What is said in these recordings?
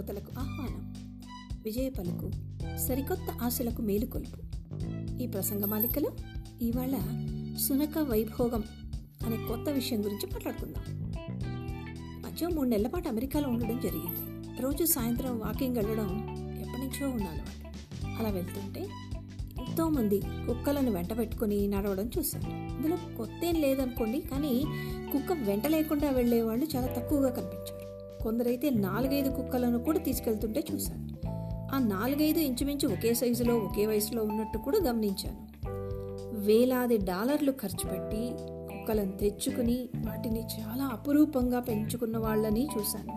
శ్రోతలకు ఆహ్వానం. విజయ పలుకు సరికొత్త ఆశలకు మేలుకొలుపు. ఈ ప్రసంగమాలికలో ఇవాళ సునక వైభోగం అనే కొత్త విషయం గురించి మాట్లాడుకుందాం. మధ్య మూడు నెలల పాటు అమెరికాలో ఉండడం జరిగింది. రోజు సాయంత్రం వాకింగ్ వెళ్ళడం ఎప్పటి నుంచో అలా వెళ్తుంటే ఎంతోమంది కుక్కలను వెంట పెట్టుకుని నడవడం చూశాను ఇందులో కొత్త ఏం లేదనుకోండి కానీ కుక్క వెంట లేకుండా వెళ్ళే వాళ్ళు చాలా తక్కువగా కనిపించారు. కొందరైతే నాలుగైదు కుక్కలను కూడా తీసుకెళ్తుంటే చూశాను. ఆ నాలుగైదు ఇంచుమించు ఒకే సైజులో ఒకే వయసులో ఉన్నట్టు కూడా గమనించాను. వేలాది డాలర్లు ఖర్చు పెట్టి కుక్కలను తెచ్చుకుని వాటిని చాలా అపురూపంగా పెంచుకున్న వాళ్ళని చూశాను.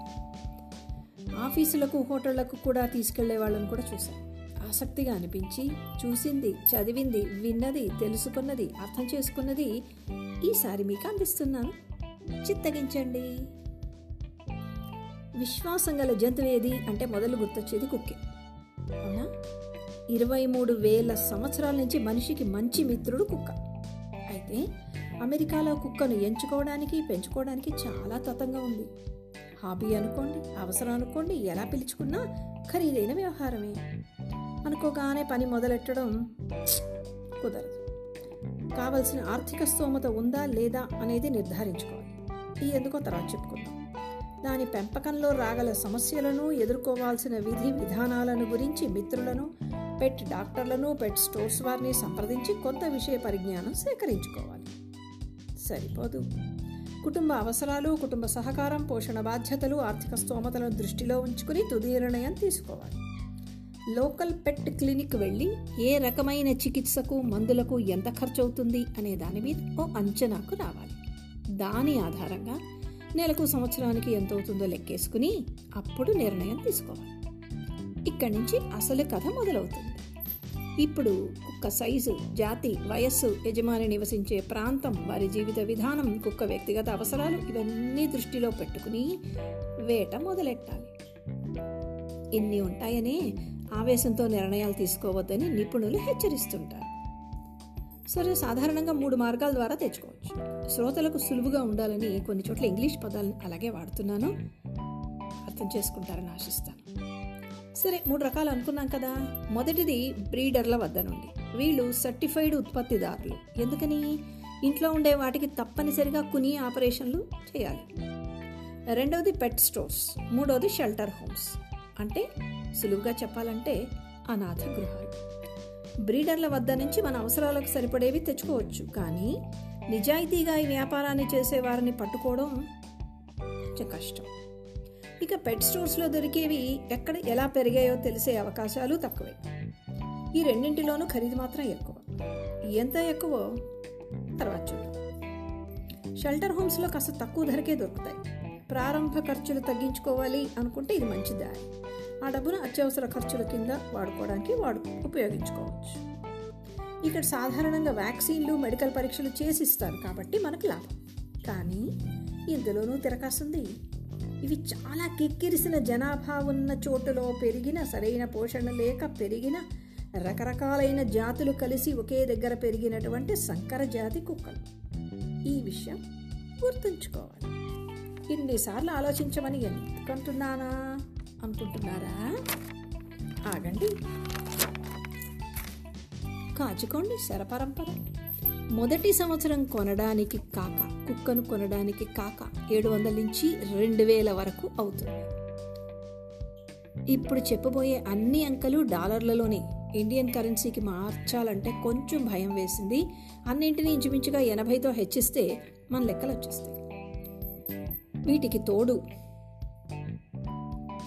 ఆఫీసులకు హోటళ్ళకు కూడా తీసుకెళ్ళే వాళ్ళని కూడా చూశాను. ఆసక్తిగా అనిపించి చూసింది చదివింది విన్నది తెలుసుకున్నది అర్థం చేసుకున్నది ఈసారి మీకు అందిస్తున్నాను. చిత్తగించండి. విశ్వాసం గల జంతువు ఏది అంటే మొదలు గుర్తొచ్చేది కుక్కే. అవునా? ఇరవై మూడు వేల సంవత్సరాల నుంచి మనిషికి మంచి మిత్రుడు కుక్క. అయితే అమెరికాలో కుక్కను ఎంచుకోవడానికి పెంచుకోవడానికి చాలా తతంగా ఉంది. హాబీ అనుకోండి అవసరం అనుకోండి ఎలా పిలుచుకున్నా ఖరీదైన వ్యవహారమే. అనుకోగానే పని మొదలెట్టడం కుదరదు. కావలసిన ఆర్థిక స్తోమత ఉందా లేదా అనేది నిర్ధారించుకోవాలి. ఈ ఎందుకో తర్వాత చెప్పుకుందాం. దాని పెంపకంలో రాగల సమస్యలను ఎదుర్కోవాల్సిన విధి విధానాలను గురించి మిత్రులను పెట్ డాక్టర్లను పెట్ స్టోర్స్ వారిని సంప్రదించి కొంత విషయ పరిజ్ఞానం సేకరించుకోవాలి. సరిపోదు. కుటుంబ అవసరాలు కుటుంబ సహకారం పోషణ బాధ్యతలు ఆర్థిక స్తోమతలను దృష్టిలో ఉంచుకుని తుది నిర్ణయం తీసుకోవాలి. లోకల్ పెట్ క్లినిక్ వెళ్ళి ఏ రకమైన చికిత్సకు మందులకు ఎంత ఖర్చవుతుంది అనే దాని మీద ఓ అంచనాకు రావాలి. దాని ఆధారంగా నెలకు సంవత్సరానికి ఎంత అవుతుందో లెక్కేసుకుని అప్పుడు నిర్ణయం తీసుకోవాలి. ఇక్కడి నుంచి అసలు కథ మొదలవుతుంది. ఇప్పుడు కుక్క సైజు జాతి వయస్సు యజమాని నివసించే ప్రాంతం వారి జీవిత విధానం కుక్క వ్యక్తిగత అవసరాలు ఇవన్నీ దృష్టిలో పెట్టుకుని వేట మొదలెట్టాలి. ఇన్ని ఉంటాయనే ఆవేశంతో నిర్ణయాలు తీసుకోవద్దని నిపుణులు హెచ్చరిస్తుంటారు. సరే సాధారణంగా మూడు మార్గాల ద్వారా తెచ్చుకోవచ్చు. శ్రోతలకు సులువుగా ఉండాలని కొన్ని చోట్ల ఇంగ్లీష్ పదాలను అలాగే వాడుతున్నాను. అర్థం చేసుకుంటారని ఆశిస్తాను. సరే మూడు రకాలు అనుకున్నాం కదా. మొదటిది బ్రీడర్ల వద్ద నుండి. వీళ్ళు సర్టిఫైడ్ ఉత్పత్తిదారులు. ఎందుకని? ఇంట్లో ఉండే వాటికి తప్పనిసరిగా కుని ఆపరేషన్లు చేయాలి. రెండవది పెట్ స్టోర్స్. మూడవది షెల్టర్ హోమ్స్. అంటే సులువుగా చెప్పాలంటే అనాథ గృహాలు. బ్రీడర్ల వద్ద నుంచి మన అవసరాలకు సరిపడేవి తెచ్చుకోవచ్చు. కానీ నిజాయితీగా ఈ వ్యాపారాన్ని చేసేవారిని పట్టుకోవడం కొంచెం కష్టం. ఇక పెట్ స్టోర్స్లో దొరికేవి ఎక్కడ ఎలా పెరిగాయో తెలిసే అవకాశాలు తక్కువే. ఈ రెండింటిలోనూ ఖరీదు మాత్రం ఎక్కువ. ఎంత ఎక్కువ తర్వాత చూద్దాం. షెల్టర్ హోమ్స్లో కాస్త తక్కువ ధరకే దొరుకుతాయి. ప్రారంభ ఖర్చులు తగ్గించుకోవాలి అనుకుంటే ఇది మంచి దారి ఆ డబ్బును అత్యవసర ఖర్చుల కింద వాడుకోవడానికి వాడు ఉపయోగించుకోవచ్చు. ఇక్కడ సాధారణంగా వ్యాక్సిన్లు మెడికల్ పరీక్షలు చేసి ఇస్తారు కాబట్టి మనకు లాభం. కానీ ఇందులోనూ తిరకాసుంది. ఇవి చాలా కిక్కిరిసిన జనాభా ఉన్న చోటులో పెరిగిన సరైన పోషణ లేక పెరిగిన రకరకాలైన జాతులు కలిసి ఒకే దగ్గర పెరిగినటువంటి సంకర జాతి కుక్కలు. ఈ విషయం గుర్తుంచుకోవాలి. ఇన్నిసార్లు ఆలోచించమని ఎందుకంటున్నానా? అనుకుంటున్నారా? ఆగండి. కాచుకోండి శరపరంపర మొదటి సంవత్సరం కొనడానికి కాక కుక్కను కొనడానికి కాక ఏడు వందల నుంచి రెండు వేల వరకు అవుతుంది. ఇప్పుడు చెప్పబోయే అన్ని అంకెలు డాలర్లలోనే. ఇండియన్ కరెన్సీకి మార్చాలంటే కొంచెం భయం వేసింది. అన్నింటినీ ఇంచుమించుగా ఎనభైతో హెచ్చిస్తే మన లెక్కలు వచ్చేస్తాయి వీటికి తోడు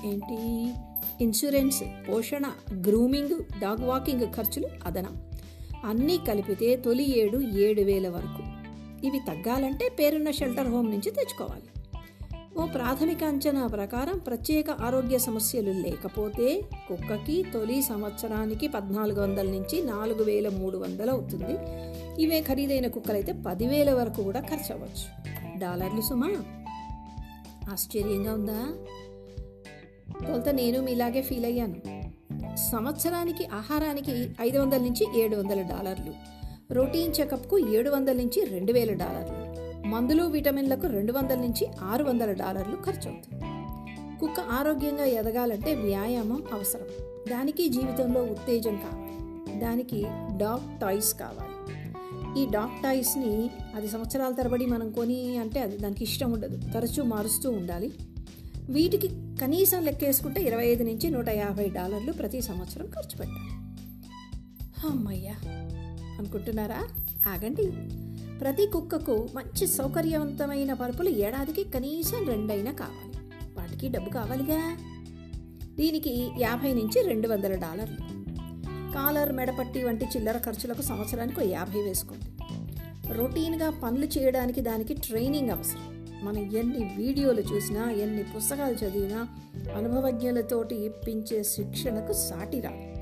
ఏంటి? ఇన్సూరెన్స్ పోషణ గ్రూమింగ్ డాగ్ వాకింగ్ ఖర్చులు అదనం. అన్నీ కలిపితే తొలి ఏడు ఏడు వేల వరకు. ఇవి తగ్గాలంటే పేరున్న షెల్టర్ హోమ్ నుంచి తెచ్చుకోవాలి. ఓ ప్రాథమిక అంచనా ప్రకారం ప్రత్యేక ఆరోగ్య సమస్యలు లేకపోతే కుక్కకి తొలి సంవత్సరానికి పద్నాలుగు వందల నుంచి నాలుగు వేల మూడు వందలు అవుతుంది. ఇవే ఖరీదైన కుక్కలైతే పదివేల వరకు కూడా ఖర్చు అవ్వచ్చు డాలర్లు సుమా? ఆశ్చర్యంగా ఉందా? కొంత నేను మీలాగే ఫీల్ అయ్యాను. సంవత్సరానికి ఆహారానికి ఐదు వందల నుంచి ఏడు వందల డాలర్లు. రొటీన్ చెకప్కు ఏడు వందల నుంచి రెండు వేల డాలర్లు. మందులు విటమిన్లకు రెండు వందల నుంచి ఆరు వందల డాలర్లు ఖర్చవుతుంది. కుక్క ఆరోగ్యంగా ఎదగాలంటే వ్యాయామం అవసరం. దానికి జీవితంలో ఉత్తేజం కావాలి. దానికి డాగ్ టాయ్స్ కావాలి. ఈ డాగ్ టాయ్స్ని అది సంవత్సరాల తరబడి మనం కొని అంటే అది దానికి ఇష్టం ఉండదు. తరచూ మారుస్తూ ఉండాలి. వీటికి కనీసం లెక్కేసుకుంటే ఇరవై ఐదు నుంచి నూట యాభై డాలర్లు ప్రతి సంవత్సరం ఖర్చు పెట్టాలి. అమ్మయ్యా అనుకుంటున్నారా? ఆగండి. ప్రతి కుక్కకు మంచి సౌకర్యవంతమైన పరుపులు ఏడాదికి కనీసం రెండైనా కావాలి. వాటికి డబ్బు కావాలిగా? దీనికి యాభై నుంచి రెండు వందల డాలర్లు. కాలర్ మెడపట్టి వంటి చిల్లర ఖర్చులకు సంవత్సరానికి ఒక యాభై వేసుకోండి. రొటీన్గా పనులు చేయడానికి దానికి ట్రైనింగ్ అవసరం. మనం ఎన్ని వీడియోలు చూసినా ఎన్ని పుస్తకాలు చదివినా అనుభవజ్ఞులతోటి ఇప్పించే శిక్షణకు సాటి రాదు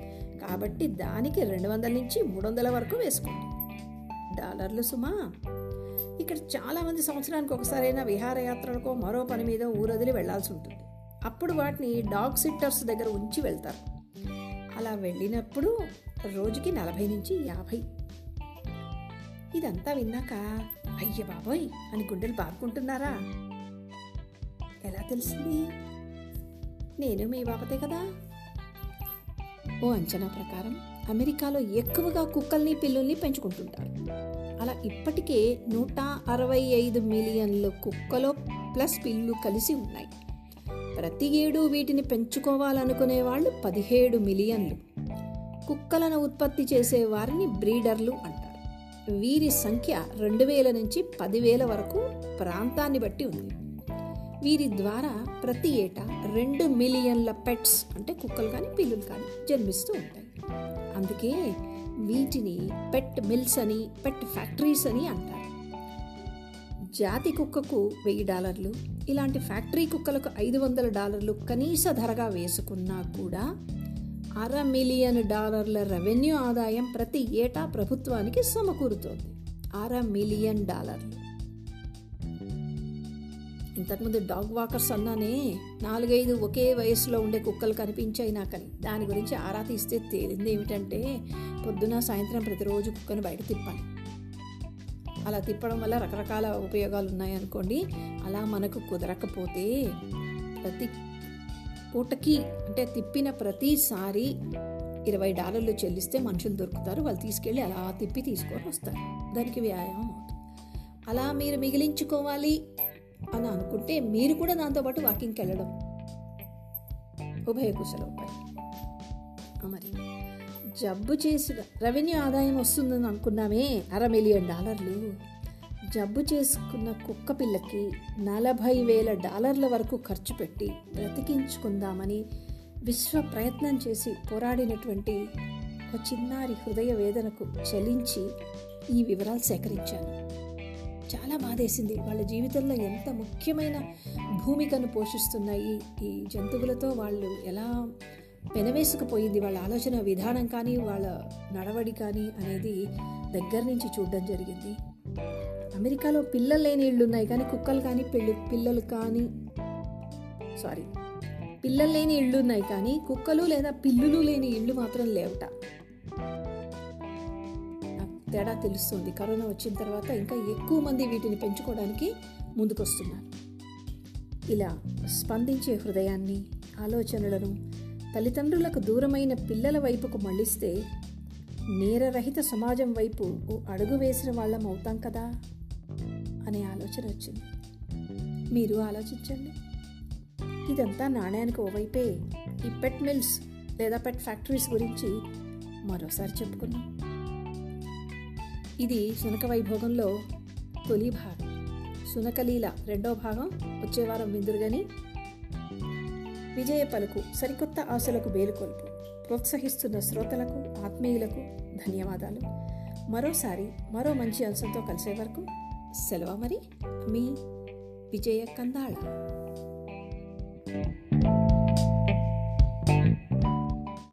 కాబట్టి దానికి రెండు వందల నుంచి మూడు వందల వరకు వేసుకోండి. డాలర్లు సుమా. ఇక్కడ చాలామంది సంవత్సరానికి ఒకసారైనా విహారయాత్రలకో మరో పని మీద ఊరొదిలి వెళ్ళాల్సి ఉంటుంది. అప్పుడు వాటిని డాగ్ సిట్టర్స్ దగ్గర ఉంచి వెళ్తారు. అలా వెళ్ళినప్పుడు రోజుకి నలభై నుంచి యాభై. ఇదంతా విన్నాక అయ్య బాబోయ్ అని గుండెలు బాదుకుంటున్నారా ఎలా తెలిసింది నేను మీ బాపతే కదా? ఓ అంచనా ప్రకారం అమెరికాలో ఎక్కువగా కుక్కల్ని పిల్లుల్ని పెంచుకుంటుంటారు. అలా ఇప్పటికే నూట అరవై ఐదు మిలియన్ల కుక్కలో ప్లస్ పిల్లు కలిసి ఉన్నాయి. ప్రతి ఏడు వీటిని పెంచుకోవాలనుకునే వాళ్ళు పదిహేడు మిలియన్లు. కుక్కలను ఉత్పత్తి చేసే వారిని బ్రీడర్లు అంటారు. వీరి సంఖ్య రెండు వేల నుంచి పదివేల వరకు ప్రాంతాన్ని బట్టి ఉంది. వీరి ద్వారా ప్రతి ఏటా రెండు మిలియన్ల పెట్స్ అంటే కుక్కలు కానీ పిల్లులు కానీ జన్మిస్తూ ఉంటాయి. అందుకే వీటిని పెట్ మిల్స్ అని పెట్ ఫ్యాక్టరీస్ అని అంటారు. జాతి కుక్కకు వెయ్యి డాలర్లు ఇలాంటి ఫ్యాక్టరీ కుక్కలకు ఐదు వందల డాలర్లు కనీస ధరగా వేసుకున్నా కూడా అర మిలియన్ డాలర్ల రెవెన్యూ ఆదాయం ప్రతి ఏటా ప్రభుత్వానికి సమకూరుతోంది. అర మిలియన్ డాలర్లు. ఇంతకుముందు డాగ్ వాకర్స్ అన్నానే నాలుగైదు ఒకే వయసులో ఉండే కుక్కలు కనిపించాయి నాకని. దాని గురించి ఆరా తీస్తే తేలింది ఏమిటంటే పొద్దున సాయంత్రం ప్రతిరోజు కుక్కను బయట తిప్పాలి. అలా తిప్పడం వల్ల రకరకాల ఉపయోగాలు ఉన్నాయనుకోండి అలా మనకు కుదరకపోతే ప్రతి పూటకి అంటే తిప్పిన ప్రతిసారి ఇరవై డాలర్లు చెల్లిస్తే మనుషులు దొరుకుతారు. వాళ్ళు తీసుకెళ్ళి అలా తిప్పి తీసుకొని వస్తారు. దానికి వ్యాయామం అవుతుంది. అలా మీరు మిగిలించుకోవాలి అని అనుకుంటే మీరు కూడా దాంతోపాటు వాకింగ్కి వెళ్ళడం. ఉభయ కుశల ఉపాయం మరి జబ్బు చేసిన రెవెన్యూ ఆదాయం వస్తుందని అనుకున్నామే. అర మిలియన్ డాలర్లు. జబ్బు చేసుకున్న కుక్క పిల్లకి నలభై వేల డాలర్ల వరకు ఖర్చు పెట్టి బ్రతికించుకుందామని విశ్వ ప్రయత్నం చేసి పోరాడినటువంటి ఒక చిన్నారి హృదయ వేదనకు చలించి ఈ వివరాలు సేకరించాను. చాలా బాధేసింది. వాళ్ళ జీవితంలో ఎంత ముఖ్యమైన భూమికను పోషిస్తున్నాయి ఈ జంతువులతో వాళ్ళు ఎలా పెనవేసుకుపోయింది? వాళ్ళ ఆలోచన విధానం కానీ వాళ్ళ నడవడి కానీ అనేది దగ్గర నుంచి చూడడం జరిగింది. అమెరికాలో పిల్లలు లేని ఇళ్ళు ఉన్నాయి కానీ కుక్కలు కానీ పిల్లు పిల్లలు కానీ సారీ పిల్లలు లేని ఇళ్ళు ఉన్నాయి కానీ కుక్కలు లేదా పిల్లులు లేని ఇళ్ళు మాత్రం లేవట. నాకు తేడా తెలుస్తుంది. కరోనా వచ్చిన తర్వాత ఇంకా ఎక్కువ మంది వీటిని పెంచుకోవడానికి ముందుకొస్తున్నారు. ఇలా స్పందించే హృదయాన్ని ఆలోచనలను తల్లిదండ్రులకు దూరమైన పిల్లల వైపుకు మళ్ళిస్తే నేరరహిత సమాజం వైపు ఓ అడుగు వేసిన వాళ్ళం అవుతాం కదా? అనే ఆలోచన వచ్చింది. మీరు ఆలోచించండి. ఇదంతా నాణ్యానికి ఓవైపే. ఈ పెట్ మిల్స్ లేదా పెట్ ఫ్యాక్టరీస్ గురించి మరోసారి చెప్పుకున్నాం ఇది సునక వైభోగంలో తొలి భాగం. సునకలీల రెండో భాగం వచ్చే వారం విందురుగని విజయ పలుకు సరికొత్త ఆశలకు వేలుకొల్పు ప్రోత్సహిస్తున్న శ్రోతలకు ఆత్మీయులకు ధన్యవాదాలు. మరోసారి మరో మంచి అంశంతో కలిసే వరకు సెలవు మరి మీ విజయ కందాళ.